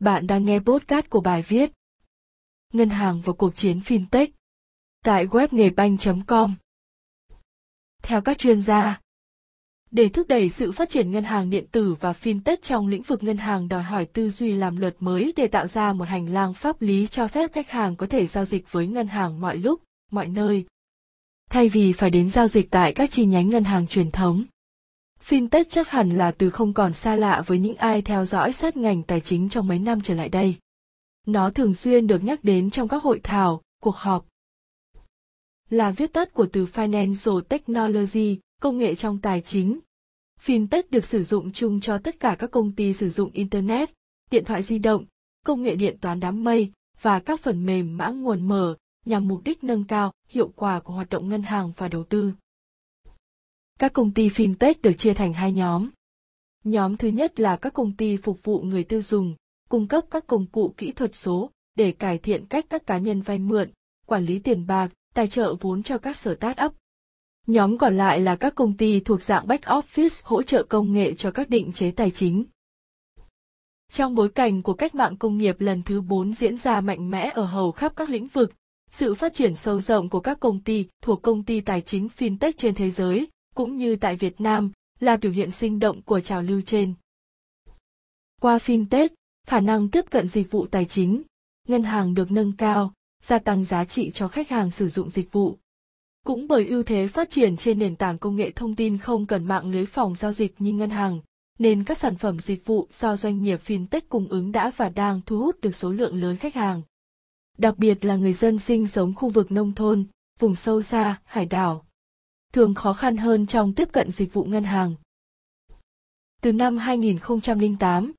Bạn đang nghe podcast của bài viết Ngân hàng và cuộc chiến fintech tại web nghề banh.com. Theo các chuyên gia, để thúc đẩy sự phát triển ngân hàng điện tử và fintech trong lĩnh vực ngân hàng đòi hỏi tư duy làm luật mới để tạo ra một hành lang pháp lý cho phép khách hàng có thể giao dịch với ngân hàng mọi lúc, mọi nơi. Thay vì phải đến giao dịch tại các chi nhánh ngân hàng truyền thống. Fintech chắc hẳn là từ không còn xa lạ với những ai theo dõi sát ngành tài chính trong mấy năm trở lại đây. Nó thường xuyên được nhắc đến trong các hội thảo, cuộc họp. Là viết tắt của từ Financial Technology, công nghệ trong tài chính. Fintech được sử dụng chung cho tất cả các công ty sử dụng Internet, điện thoại di động, công nghệ điện toán đám mây và các phần mềm mã nguồn mở nhằm mục đích nâng cao hiệu quả của hoạt động ngân hàng và đầu tư. Các công ty fintech được chia thành hai nhóm. Nhóm thứ nhất là các công ty phục vụ người tiêu dùng, cung cấp các công cụ kỹ thuật số để cải thiện cách các cá nhân vay mượn, quản lý tiền bạc, tài trợ vốn cho các sở start up. Nhóm còn lại là các công ty thuộc dạng back office hỗ trợ công nghệ cho các định chế tài chính. Trong bối cảnh của cách mạng công nghiệp lần thứ 4 diễn ra mạnh mẽ ở hầu khắp các lĩnh vực, sự phát triển sâu rộng của các công ty thuộc công ty tài chính fintech trên thế giới cũng như tại Việt Nam, là biểu hiện sinh động của trào lưu trên. Qua fintech, khả năng tiếp cận dịch vụ tài chính, ngân hàng được nâng cao, gia tăng giá trị cho khách hàng sử dụng dịch vụ. Cũng bởi ưu thế phát triển trên nền tảng công nghệ thông tin không cần mạng lưới phòng giao dịch như ngân hàng, nên các sản phẩm dịch vụ do doanh nghiệp fintech cung ứng đã và đang thu hút được số lượng lớn khách hàng. Đặc biệt là người dân sinh sống khu vực nông thôn, vùng sâu xa, hải đảo, thường khó khăn hơn trong tiếp cận dịch vụ ngân hàng. Từ năm 2008,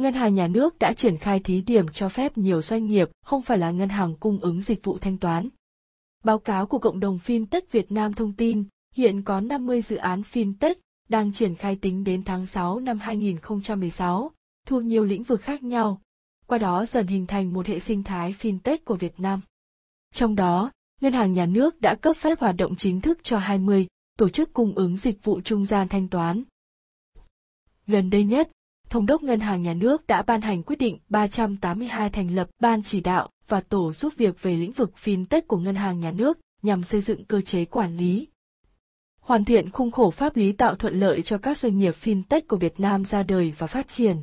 Ngân hàng Nhà nước đã triển khai thí điểm cho phép nhiều doanh nghiệp không phải là ngân hàng cung ứng dịch vụ thanh toán. Báo cáo của cộng đồng FinTech Việt Nam thông tin, hiện có 50 dự án FinTech đang triển khai tính đến tháng 6 năm 2016, thuộc nhiều lĩnh vực khác nhau, qua đó dần hình thành một hệ sinh thái FinTech của Việt Nam. Trong đó, Ngân hàng Nhà nước đã cấp phép hoạt động chính thức cho 20 tổ chức cung ứng dịch vụ trung gian thanh toán. Gần đây nhất, Thống đốc Ngân hàng Nhà nước đã ban hành quyết định 382 thành lập ban chỉ đạo và tổ giúp việc về lĩnh vực fintech của Ngân hàng Nhà nước nhằm xây dựng cơ chế quản lý. Hoàn thiện khung khổ pháp lý tạo thuận lợi cho các doanh nghiệp fintech của Việt Nam ra đời và phát triển.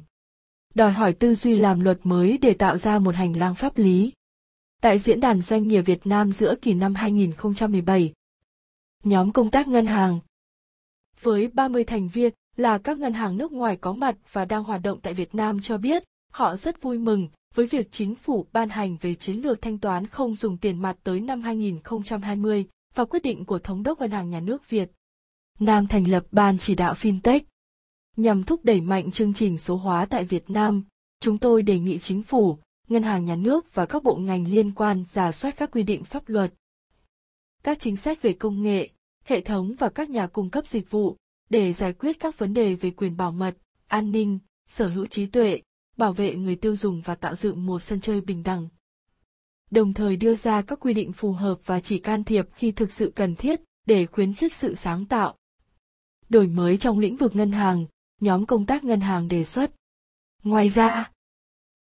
Đòi hỏi tư duy làm luật mới để tạo ra một hành lang pháp lý tại Diễn đàn Doanh nghiệp Việt Nam giữa kỳ năm 2017. Nhóm công tác ngân hàng Với 30 thành viên là các ngân hàng nước ngoài có mặt và đang hoạt động tại Việt Nam cho biết, họ rất vui mừng với việc chính phủ ban hành về chiến lược thanh toán không dùng tiền mặt tới năm 2020 và quyết định của Thống đốc Ngân hàng Nhà nước Việt. Nam thành lập Ban chỉ đạo FinTech. Nhằm thúc đẩy mạnh chương trình số hóa tại Việt Nam, chúng tôi đề nghị chính phủ, ngân hàng nhà nước và các bộ ngành liên quan giả soát các quy định pháp luật, các chính sách về công nghệ, hệ thống và các nhà cung cấp dịch vụ để giải quyết các vấn đề về quyền bảo mật, an ninh, sở hữu trí tuệ, bảo vệ người tiêu dùng và tạo dựng một sân chơi bình đẳng. Đồng thời đưa ra các quy định phù hợp và chỉ can thiệp khi thực sự cần thiết để khuyến khích sự sáng tạo. Đổi mới trong lĩnh vực ngân hàng, nhóm công tác ngân hàng đề xuất. Ngoài ra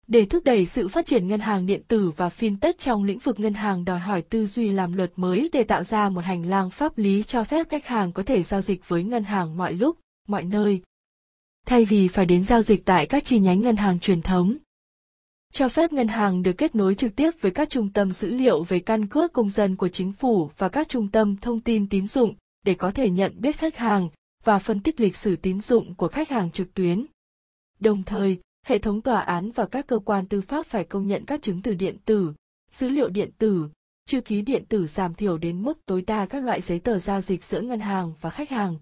để thúc đẩy sự phát triển ngân hàng điện tử và fintech trong lĩnh vực ngân hàng đòi hỏi tư duy làm luật mới để tạo ra một hành lang pháp lý cho phép khách hàng có thể giao dịch với ngân hàng mọi lúc, mọi nơi. Thay vì phải đến giao dịch tại các chi nhánh ngân hàng truyền thống. Cho phép ngân hàng được kết nối trực tiếp với các trung tâm dữ liệu về căn cước công dân của chính phủ và các trung tâm thông tin tín dụng để có thể nhận biết khách hàng và phân tích lịch sử tín dụng của khách hàng trực tuyến. Đồng thời, hệ thống tòa án và các cơ quan tư pháp phải công nhận các chứng từ điện tử, dữ liệu điện tử, chữ ký điện tử giảm thiểu đến mức tối đa các loại giấy tờ giao dịch giữa ngân hàng và khách hàng.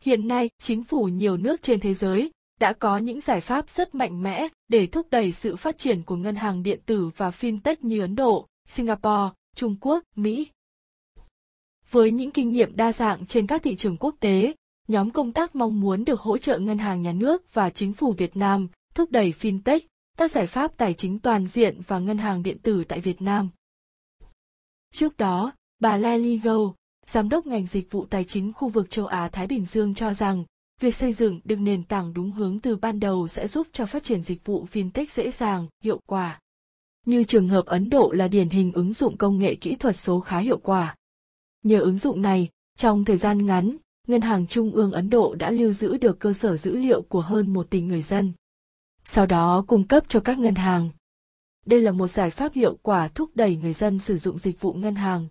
Hiện nay, chính phủ nhiều nước trên thế giới đã có những giải pháp rất mạnh mẽ để thúc đẩy sự phát triển của ngân hàng điện tử và fintech như Ấn Độ, Singapore, Trung Quốc, Mỹ. Với những kinh nghiệm đa dạng trên các thị trường quốc tế, nhóm công tác mong muốn được hỗ trợ ngân hàng nhà nước và chính phủ Việt Nam thúc đẩy fintech, các giải pháp tài chính toàn diện và ngân hàng điện tử tại Việt Nam. Trước đó, bà Lely Go, giám đốc ngành dịch vụ tài chính khu vực châu Á Thái Bình Dương cho rằng, việc xây dựng được nền tảng đúng hướng từ ban đầu sẽ giúp cho phát triển dịch vụ fintech dễ dàng hiệu quả như trường hợp ấn độ là điển hình ứng dụng công nghệ kỹ thuật số khá hiệu quả nhờ ứng dụng này trong thời gian ngắn ngân hàng trung ương ấn độ đã lưu giữ được cơ sở dữ liệu của hơn một tỷ người dân. Sau đó cung cấp cho các ngân hàng. Đây là một giải pháp hiệu quả thúc đẩy người dân sử dụng dịch vụ ngân hàng.